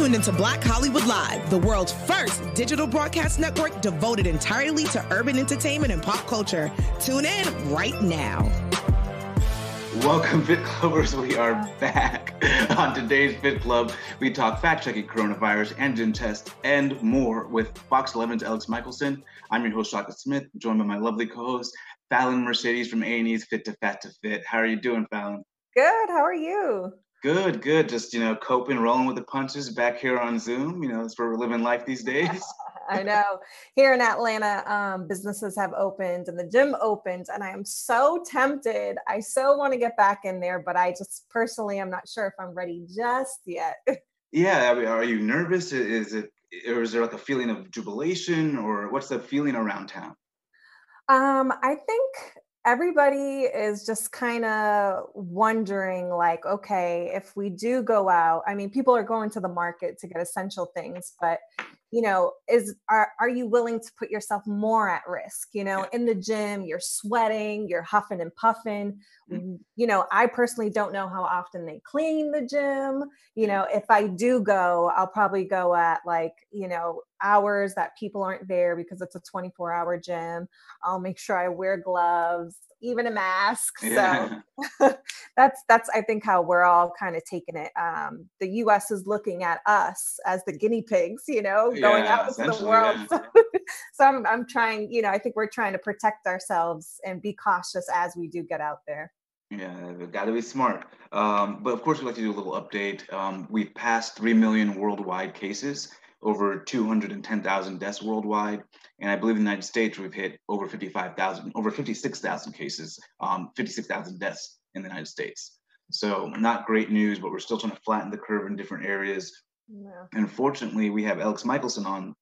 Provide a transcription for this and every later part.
tuned into Black Hollywood Live, the world's first digital broadcast network devoted entirely to urban entertainment and pop culture. Tune in right now. Welcome, Fit Clubbers. We are back. On today's Fit Club, we talk fact checking coronavirus, antigen test, and more with Fox 11's Alex Michaelson. I'm your host, Shaka Smith, joined by my lovely co host, Fallon Mercedes from A&E's Fit to Fat to Fit. How are you doing, Fallon? Good. How are you? Good, good. Just, you know, coping, rolling with the punches back here on Zoom. You know, that's where we're living life these days. I know. Here in Atlanta, um, businesses have opened and the gym opened, and I am so tempted. I so want to get back in there, but I just personally, I'm not sure if I'm ready just yet. yeah. I mean, are you nervous? Is it, or is there like a feeling of jubilation, or what's the feeling around town? Um, I think everybody is just kind of wondering like okay if we do go out i mean people are going to the market to get essential things but you know is are, are you willing to put yourself more at risk? You know in the gym you're sweating you're huffing and puffing. Mm-hmm. you know i personally don't know how often they clean the gym. You know if i do go i'll probably go at like you know hours that people aren't there because it's a 24 hour gym i'll make sure i wear gloves even a mask. Yeah. So that's that's I think how we're all kind of taking it. Um, the U.S. is looking at us as the guinea pigs, you know, going yeah, out into the world. Yeah. So, so I'm I'm trying, you know, I think we're trying to protect ourselves and be cautious as we do get out there. Yeah, we've got to be smart. Um, but of course, we'd like to do a little update. Um, we've passed 3 million worldwide cases, over 210,000 deaths worldwide. And I believe in the United States, we've hit over 55,000, over 56,000 cases, um, 56,000 deaths in the United States. So not great news, but we're still trying to flatten the curve in different areas. Yeah. And fortunately, we have Alex Michaelson on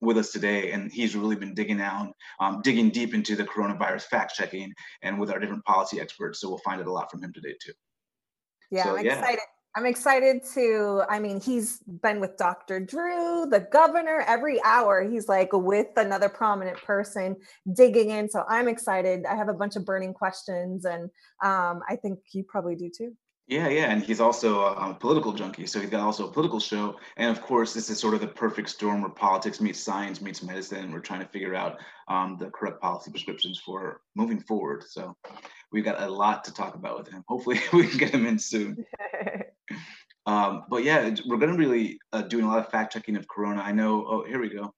with us today, and he's really been digging down, um, digging deep into the coronavirus fact checking and with our different policy experts. So we'll find out a lot from him today too. Yeah, so, I'm yeah. excited. I'm excited to. I mean, he's been with Dr. Drew, the governor, every hour. He's like with another prominent person digging in. So I'm excited. I have a bunch of burning questions, and um, I think you probably do too. Yeah, yeah, and he's also a, political junkie, so he's got also a political show, and of course, this is sort of the perfect storm where politics meets science meets medicine, and we're trying to figure out um, the correct policy prescriptions for moving forward. So, we've got a lot to talk about with him. Hopefully, we can get him in soon. um, but yeah, we're going to really uh, doing a lot of fact checking of Corona. I know. Oh, here we go.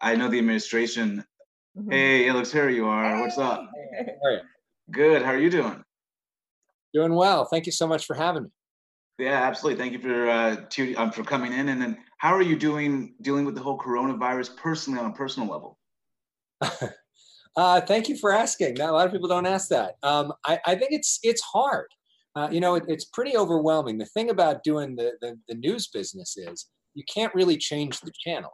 I know the administration. Mm-hmm. Hey, Alex, here you are. Hey. What's up? Hey. Good. How are you doing? Doing well. Thank you so much for having me. Yeah, absolutely. Thank you for uh, to, um, for coming in. And then, how are you doing dealing with the whole coronavirus personally on a personal level? uh, thank you for asking. Now, a lot of people don't ask that. Um, I, I, think it's it's hard. Uh, you know, it, it's pretty overwhelming. The thing about doing the, the, the news business is you can't really change the channel.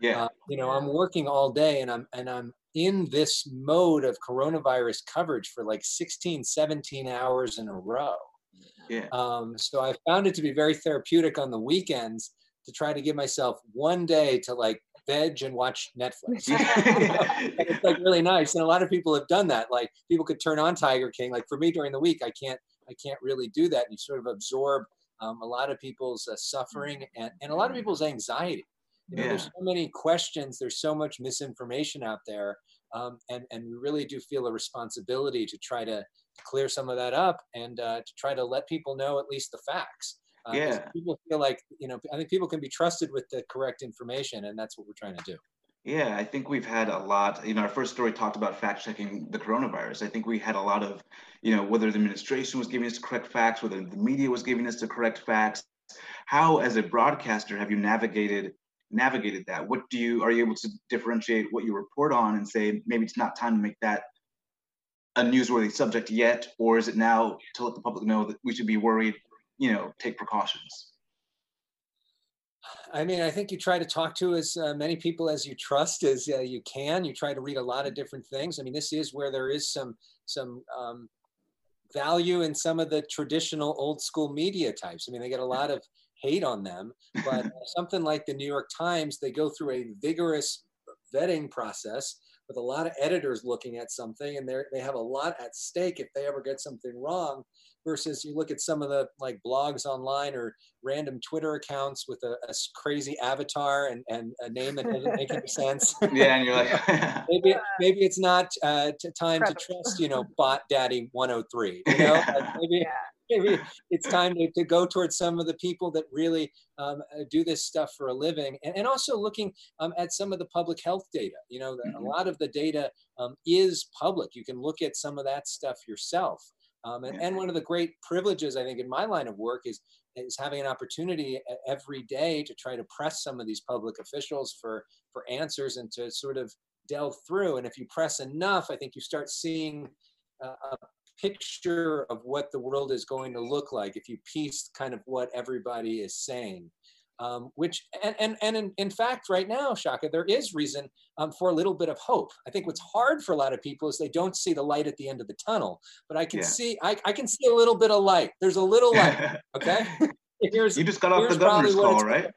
Yeah. Uh, you know, I'm working all day and I'm and I'm in this mode of coronavirus coverage for like 16, 17 hours in a row. Yeah. Um, so I found it to be very therapeutic on the weekends to try to give myself one day to like veg and watch Netflix. it's like really nice. And a lot of people have done that. Like people could turn on Tiger King. Like for me during the week, I can't, I can't really do that. And you sort of absorb um, a lot of people's uh, suffering and, and a lot of people's anxiety. You know, yeah. there's so many questions. There's so much misinformation out there, um, and and we really do feel a responsibility to try to clear some of that up and uh, to try to let people know at least the facts. Uh, yeah. People feel like you know. I think people can be trusted with the correct information, and that's what we're trying to do. Yeah, I think we've had a lot. You know, our first story talked about fact checking the coronavirus. I think we had a lot of, you know, whether the administration was giving us correct facts, whether the media was giving us the correct facts. How, as a broadcaster, have you navigated navigated that? What do you are you able to differentiate what you report on and say maybe it's not time to make that a newsworthy subject yet, or is it now to let the public know that we should be worried? You know, take precautions. I mean, I think you try to talk to as uh, many people as you trust as uh, you can. You try to read a lot of different things. I mean, this is where there is some some um, value in some of the traditional old school media types. I mean, they get a lot of hate on them, but something like the New York Times, they go through a vigorous vetting process with a lot of editors looking at something and they they have a lot at stake if they ever get something wrong versus you look at some of the like blogs online or random Twitter accounts with a, a crazy avatar and, and a name that doesn't make any sense. Yeah, and you're like, maybe maybe it's not uh, time to trust, you know, bot daddy 103. You know, like maybe yeah maybe it's time to, to go towards some of the people that really um, uh, do this stuff for a living and, and also looking um, at some of the public health data you know mm-hmm. a lot of the data um, is public you can look at some of that stuff yourself um, and, and one of the great privileges i think in my line of work is is having an opportunity every day to try to press some of these public officials for for answers and to sort of delve through and if you press enough i think you start seeing a picture of what the world is going to look like if you piece kind of what everybody is saying. Um, which and and, and in, in, fact right now shaka there is reason um, for a little bit of hope i think what's hard for a lot of people is they don't see the light at the end of the tunnel but i can yeah. see I, I can see a little bit of light there's a little light okay here's you just got off the governor's call right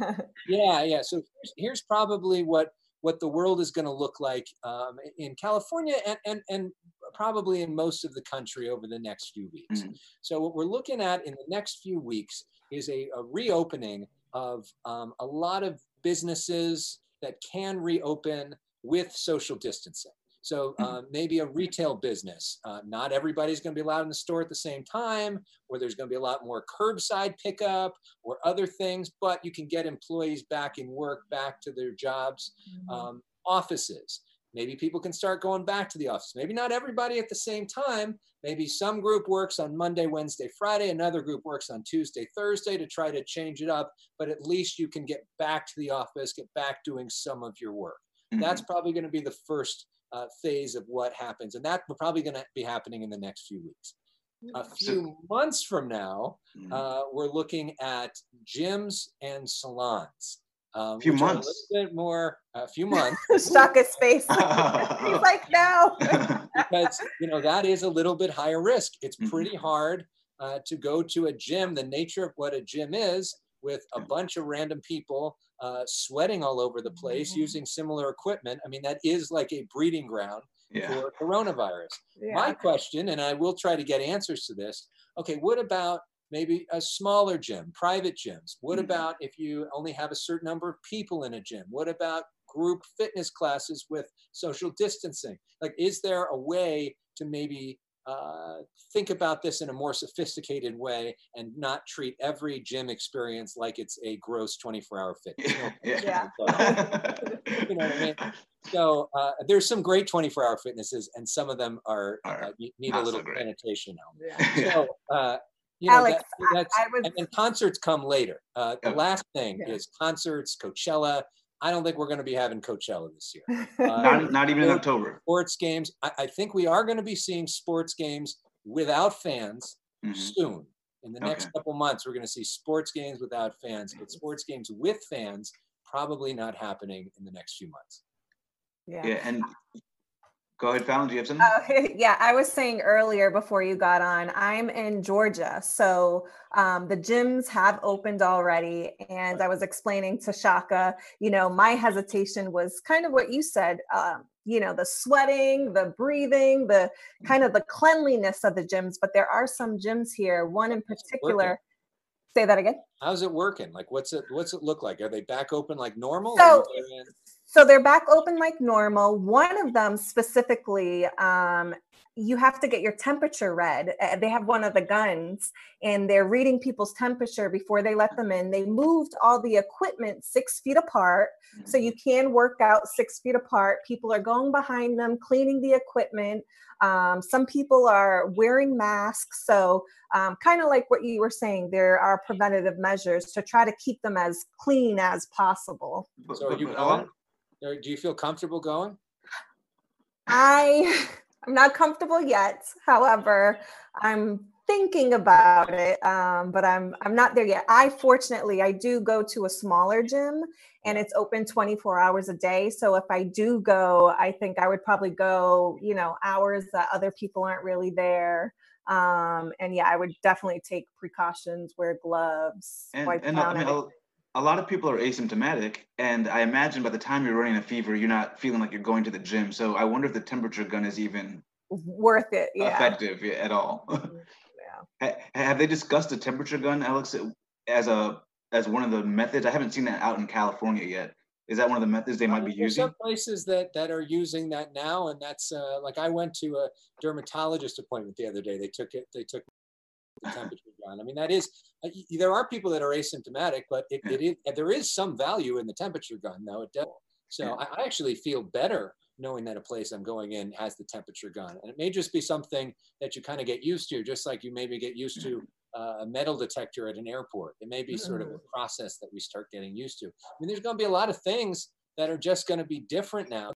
yeah yeah so here's, here's probably what what the world is going to look like um, in California and, and, and probably in most of the country over the next few weeks. Mm-hmm. So, what we're looking at in the next few weeks is a, a reopening of um, a lot of businesses that can reopen with social distancing. So uh, maybe a retail business. Uh, not everybody's going to be allowed in the store at the same time, or there's going to be a lot more curbside pickup or other things, but you can get employees back in work, back to their jobs. Mm-hmm. Um, offices. Maybe people can start going back to the office. Maybe not everybody at the same time. Maybe some group works on Monday, Wednesday, Friday, another group works on Tuesday, Thursday to try to change it up, but at least you can get back to the office, get back doing some of your work. Mm-hmm. That's probably going to be the first uh, phase of what happens. And that's probably going to be happening in the next few weeks. A few months from now, mm. uh, we're looking at gyms and salons. Um, few months. A little bit more, a few months. Stuck his face. He's like, no. because, you know, that is a little bit higher risk. It's mm-hmm. pretty hard uh, to go to a gym. The nature of what a gym is with a bunch of random people uh, sweating all over the place mm-hmm. using similar equipment. I mean, that is like a breeding ground yeah. for coronavirus. Yeah. My question, and I will try to get answers to this okay, what about maybe a smaller gym, private gyms? What mm-hmm. about if you only have a certain number of people in a gym? What about group fitness classes with social distancing? Like, is there a way to maybe uh, think about this in a more sophisticated way and not treat every gym experience like it's a gross 24 hour fitness. yeah. you know what I mean? So uh, there's some great 24 hour fitnesses and some of them are, uh, need a little so sanitation Yeah. So, uh, you know, Alex, that, that's, I, I was... and concerts come later. Uh, the last thing yeah. is concerts, Coachella, I don't think we're going to be having Coachella this year. Uh, not, not even in October. Sports games. I, I, think we are going to be seeing sports games without fans mm-hmm. soon. In the next okay. couple months, we're going to see sports games without fans, but sports games with fans probably not happening in the next few months. Yeah. Yeah, and Go ahead, Fallon. Do you have something? Uh, yeah, I was saying earlier before you got on, I'm in Georgia. So um, the gyms have opened already. And I was explaining to Shaka, you know, my hesitation was kind of what you said, um, you know, the sweating, the breathing, the kind of the cleanliness of the gyms. But there are some gyms here, one in particular. Say that again. How's it working? Like, what's it? What's it look like? Are they back open like normal? So, so they're back open like normal. One of them specifically, um, you have to get your temperature read. Uh, they have one of the guns and they're reading people's temperature before they let them in. They moved all the equipment six feet apart so you can work out six feet apart. People are going behind them, cleaning the equipment. Um, some people are wearing masks. So, um, kind of like what you were saying, there are preventative measures to try to keep them as clean as possible. So, are you going? Do you feel comfortable going? I I'm not comfortable yet. However, I'm thinking about it, um, but I'm I'm not there yet. I fortunately I do go to a smaller gym, and it's open 24 hours a day. So if I do go, I think I would probably go, you know, hours that other people aren't really there. Um, and yeah, I would definitely take precautions, wear gloves, and, wipe and down. I mean, a lot of people are asymptomatic, and I imagine by the time you're running a fever, you're not feeling like you're going to the gym. So I wonder if the temperature gun is even worth it. Yeah. Effective at all. yeah. Have they discussed the temperature gun, Alex, as a as one of the methods? I haven't seen that out in California yet. Is that one of the methods they might be using? Some places that that are using that now, and that's uh, like I went to a dermatologist appointment the other day. They took it. They took the temperature gun. I mean, that is uh, there are people that are asymptomatic, but it, it is there is some value in the temperature gun, though. It does. So. I, I actually feel better knowing that a place I'm going in has the temperature gun. And it may just be something that you kind of get used to, just like you maybe get used to uh, a metal detector at an airport. It may be sort of a process that we start getting used to. I mean, there's going to be a lot of things that are just going to be different now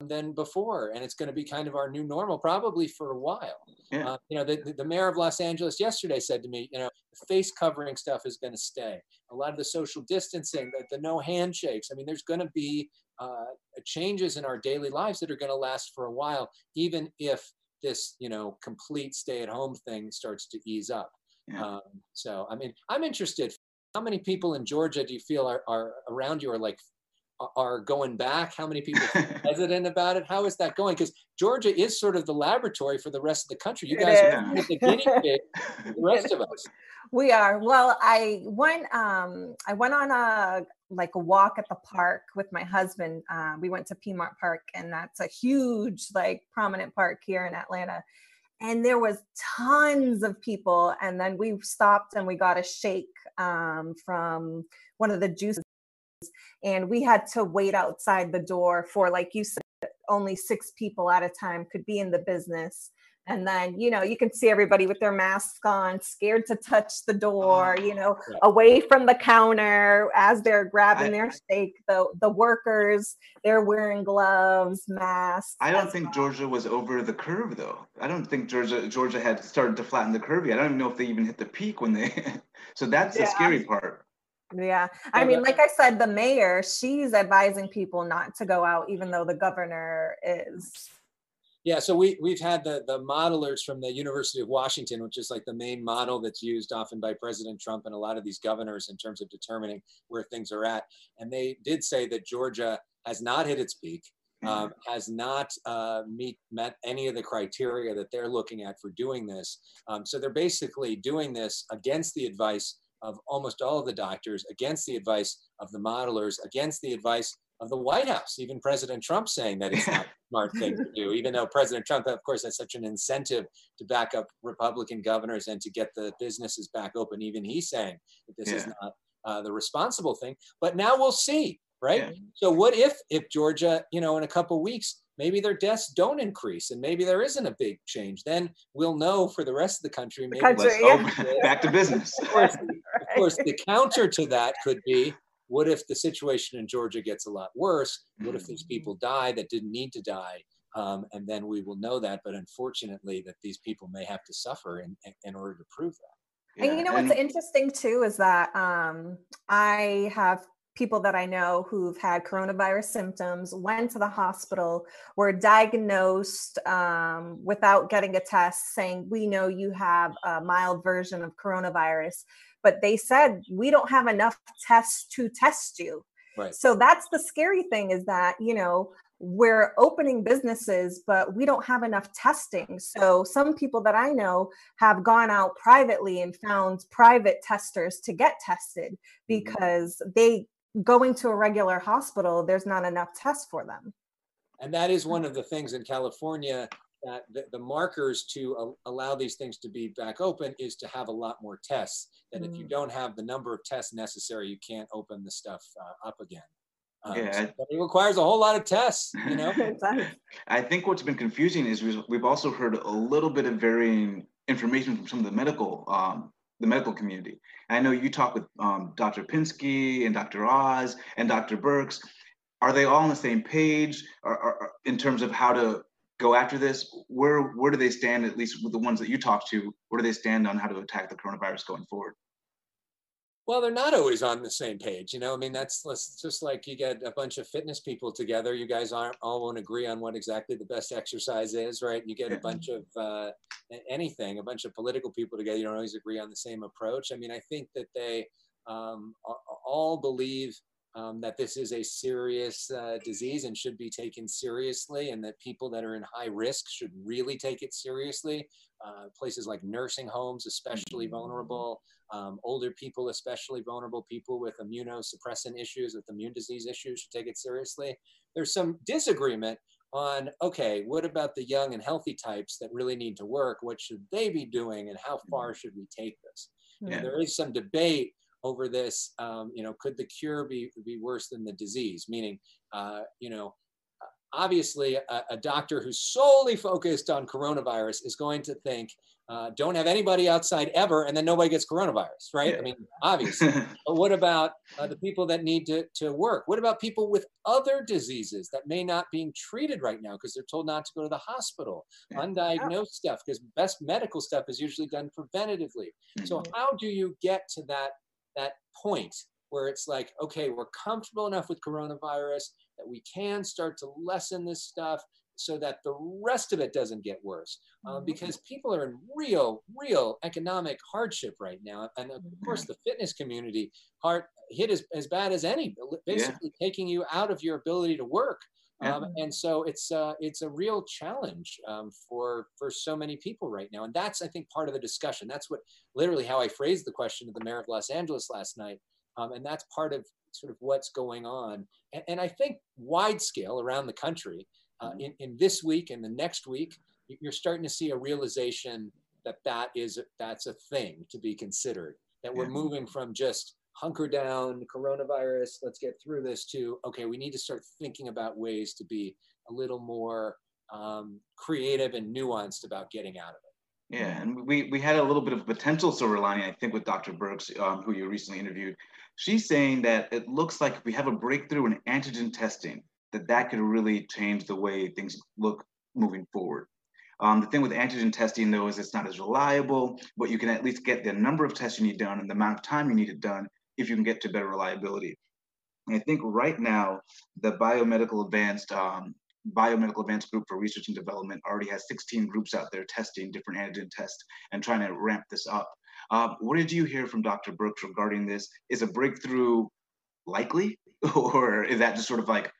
than before, and it's going to be kind of our new normal probably for a while. Yeah. Uh, you know, the, the mayor of Los Angeles yesterday said to me, you know, the face covering stuff is going to stay. A lot of the social distancing, the, the no handshakes. I mean, there's going to be uh, changes in our daily lives that are going to last for a while, even if this, you know, complete stay-at-home thing starts to ease up. Yeah. Um, so, I mean, I'm interested. How many people in Georgia do you feel are, are around you are like are going back? How many people are hesitant about it? How is that going? Because Georgia is sort of the laboratory for the rest of the country. You guys are the guinea pig, the rest of us. We are. Well, I went. Um, I went on a like a walk at the park with my husband. Uh, we went to Piedmont Park, and that's a huge, like, prominent park here in Atlanta. And there was tons of people. And then we stopped and we got a shake um, from one of the juices and we had to wait outside the door for like you said only six people at a time could be in the business. And then you know you can see everybody with their masks on scared to touch the door uh-huh. you know away from the counter as they're grabbing I, their steak. The the workers they're wearing gloves masks i don't think well. georgia was over the curve though. I don't think georgia georgia had started to flatten the curve yet. I don't even know if they even hit the peak when they so that's yeah. the scary part yeah. I mean, like I said, the mayor, she's advising people not to go out, even though the governor is. Yeah, so we, we've had the, the modelers from the University of Washington, which is like the main model that's used often by President Trump and a lot of these governors in terms of determining where things are at. And they did say that Georgia has not hit its peak, um, mm-hmm. has not uh, meet, met any of the criteria that they're looking at for doing this. Um, so they're basically doing this against the advice of almost all of the doctors, against the advice of the modelers, against the advice of the White House, even President Trump saying that it's not a smart thing to do, even though President Trump, of course, has such an incentive to back up Republican governors and to get the businesses back open. Even he's saying that this yeah. is not uh, the responsible thing. But now we'll see, right? Yeah. So what if if Georgia, you know, in a couple weeks maybe their deaths don't increase and maybe there isn't a big change then we'll know for the rest of the country maybe the country, yeah. back to business of course, of course the counter to that could be what if the situation in georgia gets a lot worse what if these people die that didn't need to die um, and then we will know that but unfortunately that these people may have to suffer in, in order to prove that yeah. and you know what's and, interesting too is that um, I have people that I know who've had coronavirus symptoms, went to the hospital, were diagnosed um, without getting a test, saying, We know you have a mild version of coronavirus. But they said, We don't have enough tests to test you. Right. So that's the scary thing is that, you know, we're opening businesses, but we don't have enough testing. So some people that I know have gone out privately and found private testers to get tested mm-hmm. because they going to a regular hospital, there's not enough tests for them. And that is one of the things in California that the, the markers to uh, allow these things to be back open is to have a lot more tests. That mm. if you mm. don't have the number of tests necessary, you can't open the stuff uh, up again. Um, yeah. So it requires a whole lot of tests, you know. I think what's been confusing is we've also heard a little bit of varying information from some of the medical um, the medical community. And I know you talk with um, Dr. Pinsky and Dr. Oz and Dr. Birx. Are they all on the same page or, or, in terms of how to go after this? Where where do they stand, at least with the ones that you talk to? Where do they stand on how to attack the coronavirus going forward? Well, they're not always on the same page, you know. I mean, that's, just like you get a bunch of fitness people together. You guys aren't all won't agree on what exactly the best exercise is, right? You get a bunch of uh, anything, a bunch of political people together. You don't always agree on the same approach. I mean, I think that they um, all believe um, that this is a serious uh, disease and should be taken seriously, and that people that are in high risk should really take it seriously. Uh, places like nursing homes, especially vulnerable, um, older people, especially vulnerable, people with immunosuppressant issues, with immune disease issues, should take it seriously. There's some disagreement on okay, what about the young and healthy types that really need to work? What should they be doing, and how far should we take this? Yeah. there is some debate over this. Um, you know, could the cure be be worse than the disease? Meaning, uh, you know, obviously a, a, doctor who's solely focused on coronavirus is going to think uh, don't have anybody outside ever and then nobody gets coronavirus right yeah. i mean obviously but what about uh, the people that need to, to work what about people with other diseases that may not be being treated right now because they're told not to go to the hospital yeah. undiagnosed yeah. stuff because best medical stuff is usually done preventatively mm-hmm. so how do you get to that that point where it's like okay we're comfortable enough with coronavirus that we can start to lessen this stuff so that the rest of it doesn't get worse um, mm-hmm. because people are in real real economic hardship right now and of course mm-hmm. the fitness community hard hit as, as bad as any basically yeah. taking you out of your ability to work yeah. um, and so it's uh, it's a real challenge um, for for so many people right now and that's i think part of the discussion that's what literally how i phrased the question to the mayor of los angeles last night um, and that's part of sort of what's going on. And, and I think wide scale around the country, uh, mm-hmm. in, in this week and the next week, you're starting to see a realization that that is that's a thing to be considered. That we're moving from just hunker down, coronavirus, let's get through this, to okay, we need to start thinking about ways to be a little more um, creative and nuanced about getting out of it. Yeah, and we, we had a little bit of potential silver lining, I think, with Dr. Birx, um, who you recently interviewed, she's saying that it looks like if we have a breakthrough in antigen testing, that that could really change the way things look moving forward. Um, the thing with antigen testing, though, is it's not as reliable, but you can at least get the number of tests you need done and the amount of time you need it done if you can get to better reliability. And I think right now, the biomedical advanced um, biomedical advanced group for research and development already has 16 groups out there testing different antigen tests and trying to ramp this up. Um, what did you hear from Dr. Birx regarding this? Is a breakthrough likely, or is that just sort of like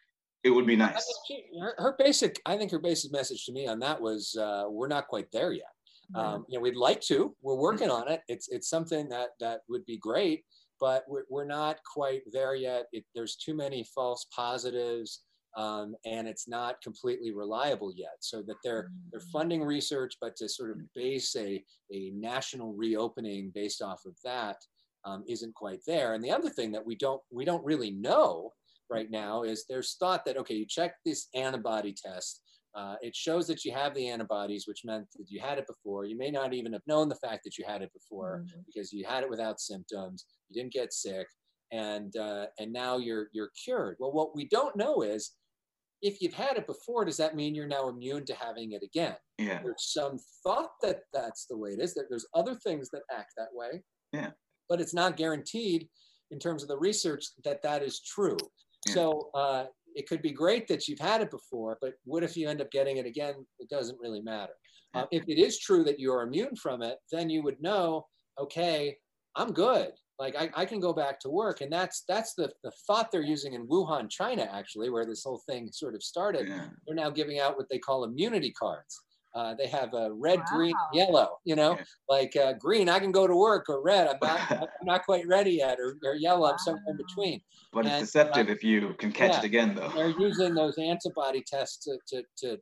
it would be nice? She, her, her, basic, I think her basic message to me on that was uh, we're not quite there yet. Um, you know, we'd like to. We're working on it. It's it's something that that would be great, but we're, we're not quite there yet. It, there's too many false positives um, and it's not completely reliable yet. So that they're they're mm. funding research, but to sort of base a a national reopening based off of that um, not quite there. And the other thing that we don't we don't really know right now is there's thought that okay, you check this antibody test. Uh, it shows that you have the antibodies, which meant that you had it before. You may not even have known the fact that you had it before mm-hmm. because you had it without symptoms. You didn't get sick, and uh, and now you're you're cured. Well, what we don't know is if you've had it before, does that mean you're now immune to having it again? Yeah. There's some thought that that's the way it is. That there's other things that act that way. Yeah. But it's not guaranteed in terms of the research that that is true. Yeah. So uh, it could be great that you've had it before, but what if you end up getting it again? It doesn't really matter. Yeah. Uh, if it is true that you're immune from it, then you would know, okay, I'm good like I, I can go back to work and that's that's the, the thought they're using in wuhan china actually where this whole thing sort of started yeah. they're now giving out what they call immunity cards uh, they have a red wow. green yellow you know yeah. like uh, green i can go to work or red i'm not, I'm not quite ready yet or, or yellow i'm somewhere in between but and, it's deceptive uh, if you can catch yeah, it again though they're using those antibody tests to, to, to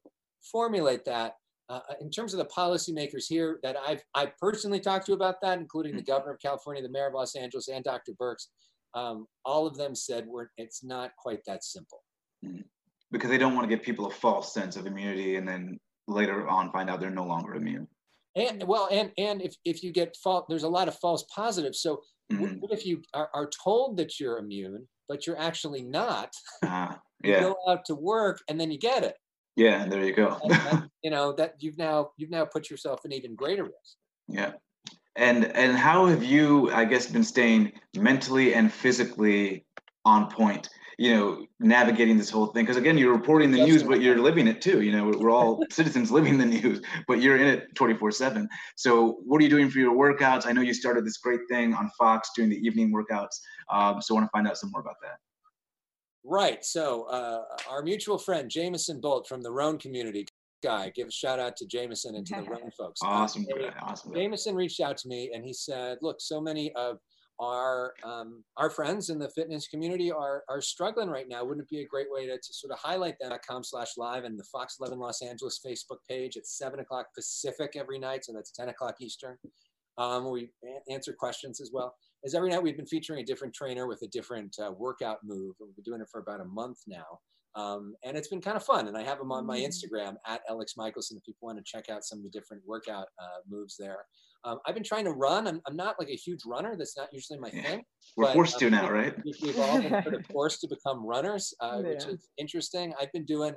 formulate that uh, in terms of the policymakers here that I've I personally talked to about that, including the governor of California, the mayor of Los Angeles, and Dr. Birx, um, all of them said we're, it's not quite that simple. Mm. Because they don't want to give people a false sense of immunity and then later on find out they're no longer immune. And well, and and if, if you get false, there's a lot of false positives. So mm-hmm. what if you are, are told that you're immune, but you're actually not? Uh, yeah. you go out to work and then you get it. Yeah, there you go. and, you know that you've now you've now put yourself in even greater risk. Yeah. And and how have you, I guess, been staying mentally and physically on point? you know, navigating this whole thing? Because again, you're reporting the news, but you're living it too. You know, we're all citizens living the news, but you're in it 24 seven. So what are you doing for your workouts? I know you started this great thing on Fox doing the evening workouts. Um, so I want to find out some more about that. Right. So uh, our mutual friend Jameson Bolt from the Roan community guy. Give a shout out to Jameson and to the Roan folks. Awesome, um, awesome. Jameson reached out to me and he said, "Look, so many of our um, our friends in the fitness community are are struggling right now. Wouldn't it be a great way to, to sort of highlight them at com slash live and the Fox 11 Los Angeles Facebook page at seven o'clock Pacific every night, so that's 10 o'clock Eastern. Um, we answer questions as well. As every night we've been featuring a different trainer with a different uh, workout move. We've been doing it for about a month now. Um, and it's been kind of fun. And I have them on my mm. Instagram at Alex Michaelson if people want to check out some of the different workout uh, moves there. Um, I've been trying to run. I'm, I'm not like a huge runner. That's not usually my yeah. thing. We're but, forced um, to now, right? We've all been sort of forced to become runners, uh, yeah. which is interesting. I've been doing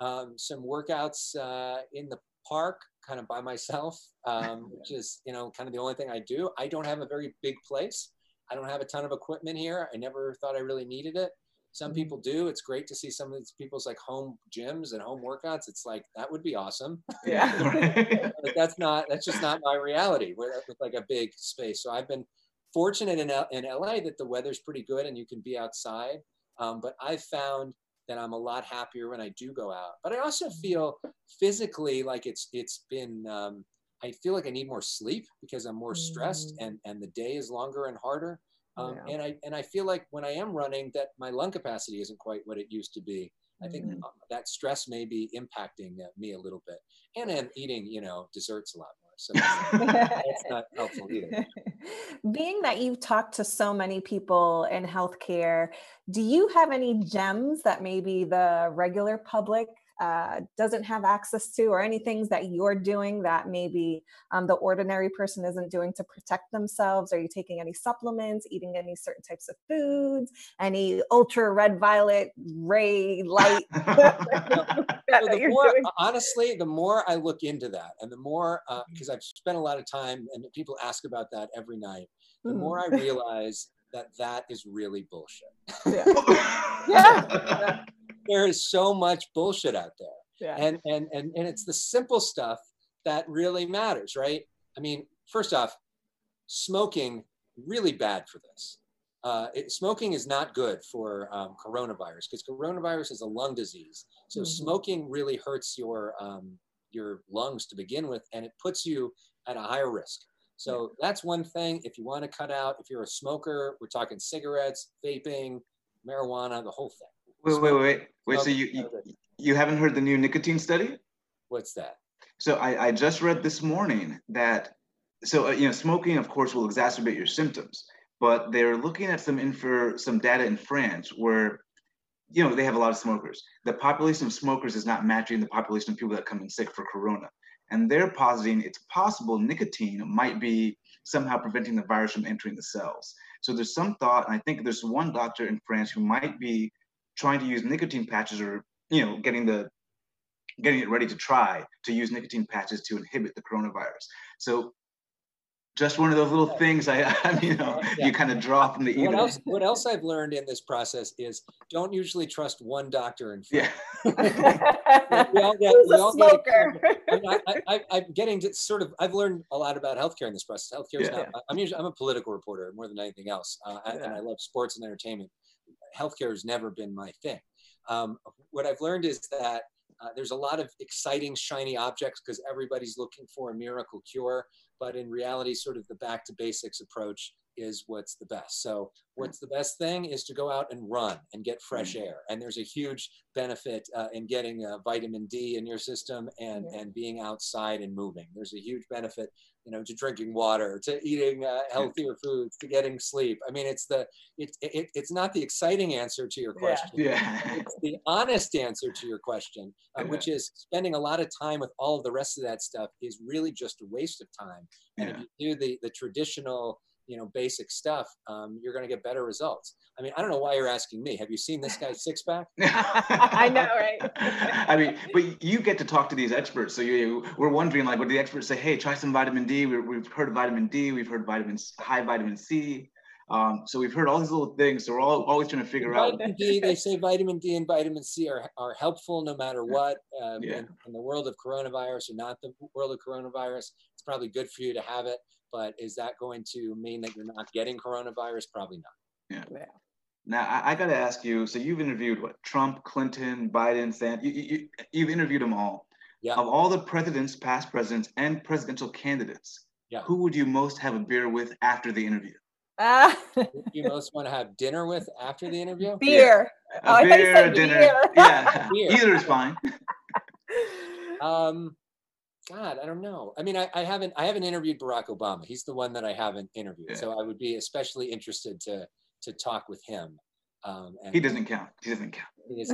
um, some workouts uh, in the park kind of by myself, um, which is, you know, kind of the only thing I do. I don't have a very big place. I don't have a ton of equipment here. I never thought I really needed it. Some mm-hmm. people do. It's great to see some of these people's like home gyms and home workouts. It's like that would be awesome. Yeah. but that's not. That's just not my reality with, with like a big space. So I've been fortunate in L- in LA that the weather's pretty good and you can be outside. Um, but I've found that I'm a lot happier when I do go out. But I also feel physically like it's it's been. Um, I feel like I need more sleep because I'm more stressed mm. and and the day is longer and harder. Um, yeah. And I and I feel like when I am running, that my lung capacity isn't quite what it used to be. I think mm-hmm. that stress may be impacting uh, me a little bit, and I'm eating, you know, desserts a lot more. So that's not helpful either. Being that you've talked to so many people in healthcare, do you have any gems that maybe the regular public uh, doesn't have access to, or any things that you're doing that maybe um, the ordinary person isn't doing to protect themselves? Are you taking any supplements, eating any certain types of foods, any ultra red violet ray light? so the more, honestly, the more I look into that, and the more because uh, I've spent a lot of time, and people ask about that every night, the mm. more I realize that that is really bullshit. Yeah. yeah there is so much bullshit out there. Yeah. And, and, and, and it's the simple stuff that really matters, right? I mean, first off, smoking really bad for this. Uh, it, smoking is not good for um, coronavirus because coronavirus is a lung disease. So mm-hmm. smoking really hurts your um, your lungs to begin with, and it puts you at a higher risk. So yeah. that's one thing. If you want to cut out, if you're a smoker, we're talking cigarettes, vaping, marijuana, the whole thing. Wait, wait, wait, wait. So you, you you haven't heard the new nicotine study? What's that? So I, I just read this morning that so uh, you know smoking of course will exacerbate your symptoms, but they're looking at some infer some data in France where you know they have a lot of smokers. The population of smokers is not matching the population of people that come in sick for corona, and they're positing it's possible nicotine might be somehow preventing the virus from entering the cells. So there's some thought, and I think there's one doctor in France who might be trying to use nicotine patches or you know getting the getting it ready to try to use nicotine patches to inhibit the coronavirus so just one of those little things I, I you know, yeah. you kind of draw from the ether. What else, what else I've learned in this process is don't usually trust one doctor in Yeah. we all get, Who's we all smoker? Get, I, am getting to sort of, I've learned a lot about healthcare in this process. Healthcare is yeah. not, I'm usually, I'm a political reporter more than anything else. Uh, yeah. And I love sports and entertainment healthcare has never been my thing. Um, what I've learned is that uh, there's a lot of exciting, shiny objects because everybody's looking for a miracle cure. But in reality, sort of the back to basics approach is what's the best. So what's the best thing is to go out and run and get fresh mm. air. And there's a huge benefit uh, in getting uh, vitamin D in your system and, yeah. and being outside and moving. There's a huge benefit, you know, to drinking water, to eating uh, healthier foods, to getting sleep. I mean, it's the, it's it, it's not the exciting answer to your question. Yeah. yeah. It's the honest answer to your question, uh, yeah. which is spending a lot of time with all of the rest of that stuff is really just a waste of time. And if you do the, the traditional, you know basic stuff um, you're going to get better results. I mean i don't know why you're asking me. Have you seen this guy's six pack? I know right? I mean but you get to talk to these experts so you we're wondering like what do the experts say hey try some vitamin d. We have heard of vitamin d we've heard vitamin high vitamin c Um, so we've heard all these little things. So we're all always trying to figure vitamin out. D, they say vitamin D and vitamin C are, are helpful no matter what. Um, Yeah. in, in the world of coronavirus or not the world of coronavirus, it's probably good for you to have it. But is that going to mean that you're not getting coronavirus? Probably not. Yeah. Now I, I got to ask you. So you've interviewed what? Trump, Clinton, Biden, Sand. You, you, you- you've interviewed them all. Yeah. Of all the presidents, past presidents, and presidential candidates, Yeah. who would you most have a beer with after the interview? Ah, Who do you most want to have dinner with after the interview? beer. A Oh, I you beer, said a dinner. beer. Yeah, Beer. either is fine. Um, God, I don't know. I mean, I, I haven't I haven't interviewed Barack Obama. He's the one that I haven't interviewed. Yeah. So I would be especially interested to to talk with him. Um, and He doesn't count. He doesn't count. he is-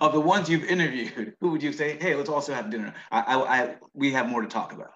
of the ones you've interviewed, who would you say, hey, let's also have dinner? I, I, I we have more to talk about.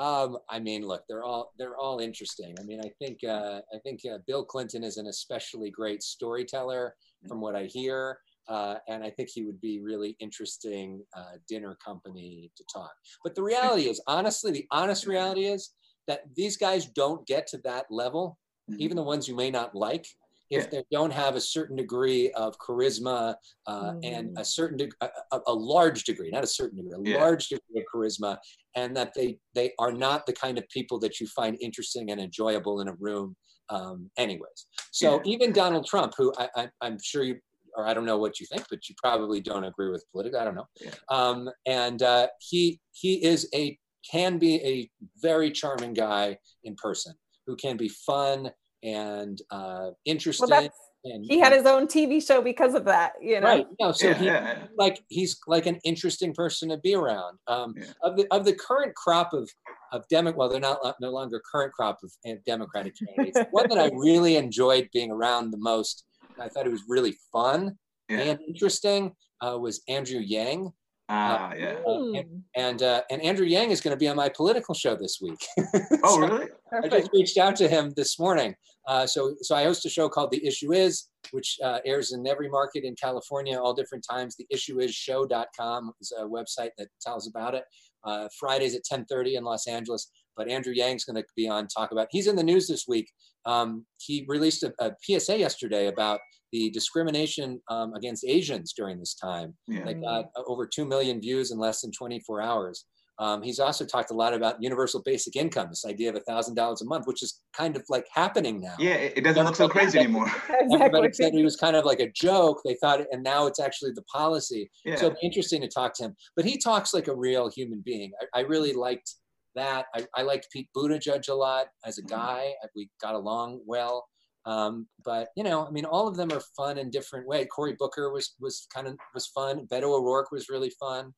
Um, I mean, look, they're all they're all interesting. I mean, I think uh, I think uh, Bill Clinton is an especially great storyteller, from what I hear, uh, and I think he would be really interesting uh, dinner company to talk. But the reality is, honestly, the honest reality is that these guys don't get to that level, Mhm. even the ones you may not like. If Yeah. they don't have a certain degree of charisma uh, and Mm. a certain, deg- a, a, a large degree, not a certain degree, a Yeah. large degree of charisma, and that they they are not the kind of people that you find interesting and enjoyable in a room um, anyways so Yeah. even donald trump who I, I, i'm sure you or i don't know what you think but you probably don't agree with politically i don't know Yeah. um, and uh, he he is a can be a very charming guy in person who can be fun and uh, interesting well, and he had his own TV show because of that. You know. right no so yeah, he yeah, yeah. like he's like an interesting person to be around. Um, Yeah. Of the of the current crop of of Demo, well, they're not no longer current crop of uh, Democratic candidates. one that I really enjoyed being around the most, I thought it was really fun Yeah. and interesting, uh, was Andrew Yang. Ah, yeah. Uh, And uh, and Andrew Yang is going to be on my political show this week. Oh, So- really? I just reached out to him this morning. Uh, so, so I host a show called The Issue Is, which uh, airs in every market in California, all different times. The Issue Is Show.com is a website that tells about it. Uh, Fridays at 10:30 in Los Angeles. But Andrew Yang's going to be on talk about. He's in the news this week. Um, he released a, a PSA yesterday about the discrimination um, against Asians during this time Yeah. that got uh, over 2 million views in less than 24 hours. Um, he's also talked a lot about universal basic income, this idea of $1,000 a month, which is kind of like happening now. Yeah, it, it doesn't look so crazy anymore. Everybody said Exactly. he was kind of like a joke. They thought, and now it's actually the policy. Yeah. So it'd be interesting to talk to him. But he talks like a real human being. I, I really liked that. I, I liked Pete Buttigieg a lot as a Mhm. guy. I- We got along well. Um, but you know, I mean, all of them are fun in different way. Cory Booker was was kind of was fun. Beto O'Rourke was really fun.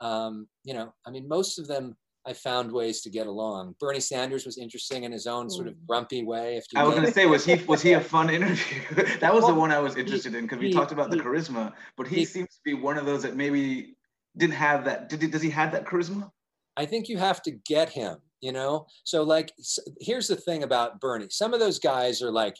Um, you know, I mean, most of them I found ways to get along. Bernie Sanders was interesting in his own sort of Mm. grumpy way. If you I was gonna say, was he was he a fun interview? that was the one I was interested in because we he- talked about the charisma, but he, he- seems to be one of those that maybe didn't have that. Did does he have that charisma? I think you have to get him, you know? So, like, here's the thing about Bernie some of those guys are like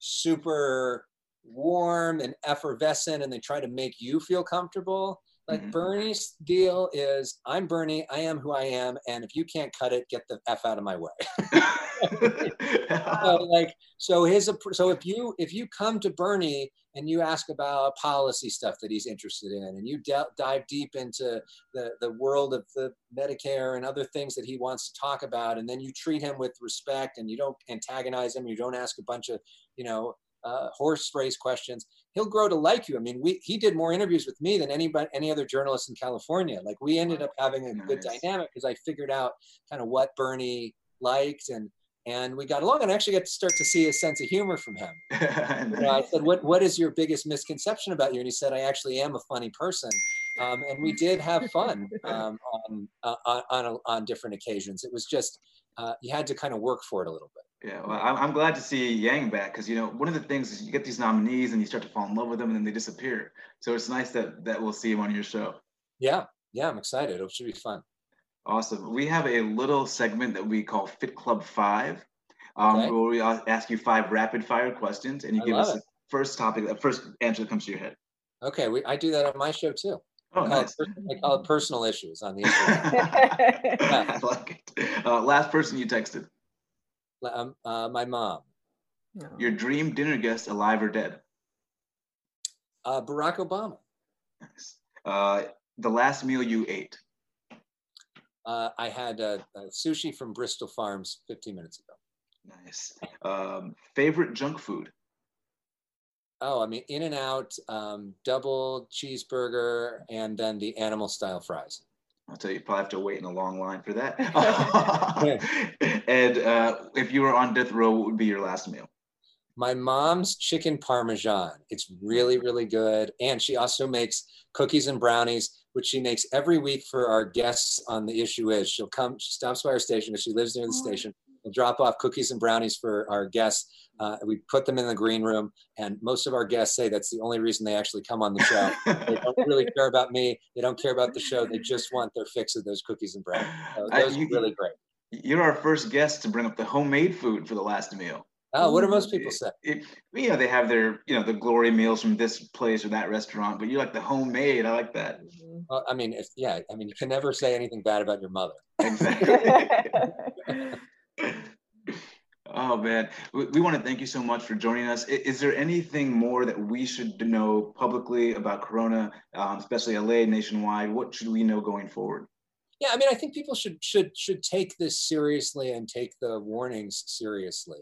super warm and effervescent and they try to make you feel comfortable. Like. Bernie's deal is I'm Bernie, I am who I am, and if you can't cut it, get the F out of my way. so like so his so if you if you come to bernie and you ask about policy stuff that he's interested in and you dive deep into the the world of the medicare and other things that he wants to talk about and then you treat him with respect and you don't antagonize him you don't ask a bunch of you know uh, horse race questions he'll grow to like you i mean we he did more interviews with me than anybody any other journalist in california like we ended up having a good dynamic because i figured out kind of what bernie liked and and we got along and I actually got to start to see a sense of humor from him. You know, I said, what, what is your biggest misconception about you? And he said, I actually am a funny person. Um, and we did have fun um, on, uh, on, on, on different occasions. It was just, uh, you had to kind of work for it a little bit. Yeah, well, I'm, I'm glad to see Yang back because you know one of the things is you get these nominees and you start to fall in love with them and then they disappear. So it's nice that that we'll see him on your show. Yeah. Yeah. I'm excited. It should be fun. Awesome. We have a little segment that we call Fit Club Five, um, Okay. where we ask you five rapid fire questions and you I give us it. the first topic, the first answer that comes to your head. Okay. We, I do that on my show too. Oh, I call, nice. it, I call it personal issues on the issue. I like it. Uh, last person you texted. Um, uh, my mom. No. Your dream dinner guest, alive or dead? Uh, Barack Obama. Nice. Uh, the last meal you ate? Uh, I had uh, sushi from Bristol Farms 15 minutes ago. Nice. Um, favorite junk food? Oh, I mean, In-N-Out, um, double cheeseburger, and then the animal style fries. I'll tell you, you probably have to wait in a long line for that. and uh, if you were on death row, what would be your last meal? My mom's chicken parmesan. It's really, really good. And she also makes cookies and brownies, which she makes every week for our guests on the issue is. She'll come, she stops by our station because she lives near the oh. station. We'll drop off cookies and brownies for our guests. Uh, we put them in the green room, and most of our guests say that's the only reason they actually come on the show. they don't really care about me. They don't care about the show. They just want their fix of those cookies and brownies. So those I, you, are really great. You're our first guest to bring up the homemade food for the last meal. Oh, what do most people say? It, you know, they have their, you know, the glory meals from this place or that restaurant, but you like the homemade. I like that. Mm-hmm. Well, I mean, if yeah, I mean, you can never say anything bad about your mother. Exactly. oh man, we, we, want to thank you so much for joining us. Is, is, there anything more that we should know publicly about Corona, um, especially LA, nationwide? What should we know going forward? Yeah, I mean, I think people should should should take this seriously and take the warnings seriously.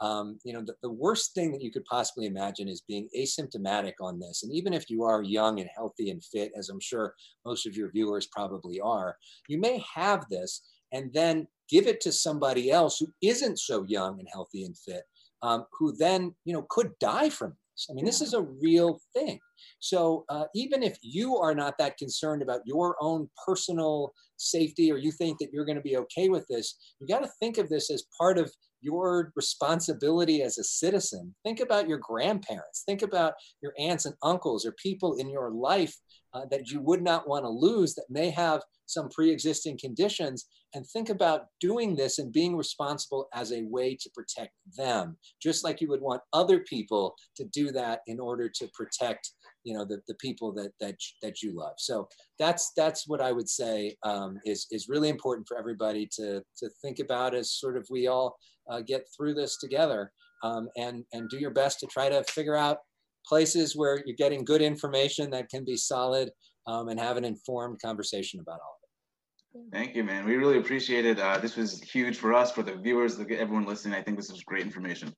Um, you know, the, the worst thing that you could possibly imagine is being asymptomatic on this. And even if you are young and healthy and fit, as I'm sure most of your viewers probably are, you may have this and then give it to somebody else who isn't so young and healthy and fit, um, who then you know could die from this. I mean, this is a real thing. So uh, even if you are not that concerned about your own personal safety, or you think that you're going to be okay with this, you got to think of this as part of your responsibility as a citizen. Think about your grandparents. Think about your aunts and uncles or people in your life uh, that you would not want to lose that may have some pre-existing conditions and think about doing this and being responsible as a way to protect them just like you would want other people to do that in order to protect you know the, the people that that that you love so that's that's what i would say um, is is really important for everybody to to think about as sort of we all uh, get through this together um, and and do your best to try to figure out places where you're getting good information that can be solid um, and have an informed conversation about all of it. Thank you, man. We really appreciate it. Uh, this was huge for us, for the viewers, everyone listening. I think this was great information.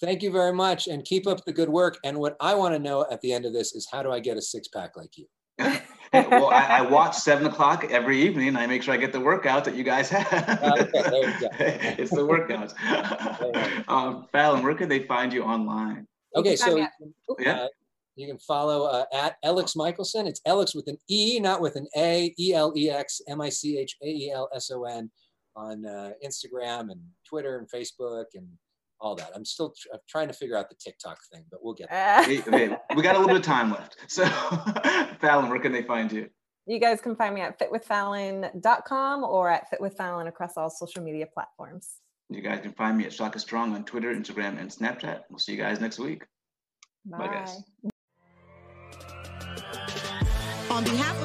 Thank you very much and keep up the good work. And what I want to know at the end of this is how do I get a six pack like you? well, I, I, watch seven o'clock every evening. I make sure I get the workout that you guys have. okay, it's the workout. um, Fallon, where can they find you online? Okay, so yeah. Uh, you can follow uh, at Alex Michaelson. It's Alex with an E, not with an A. E L E X M I C H A E L S O N on uh, Instagram and Twitter and Facebook and all that. I'm still tr- I'm trying to figure out the TikTok thing, but we'll get there. okay, we got a little bit of time left. So, Fallon, where can they find you? You guys can find me at fitwithfallon.com or at fitwithfallon across all social media platforms. You guys can find me at Shaka Strong on Twitter, Instagram, and Snapchat. We'll see you guys next week. Bye, Bye guys. On behalf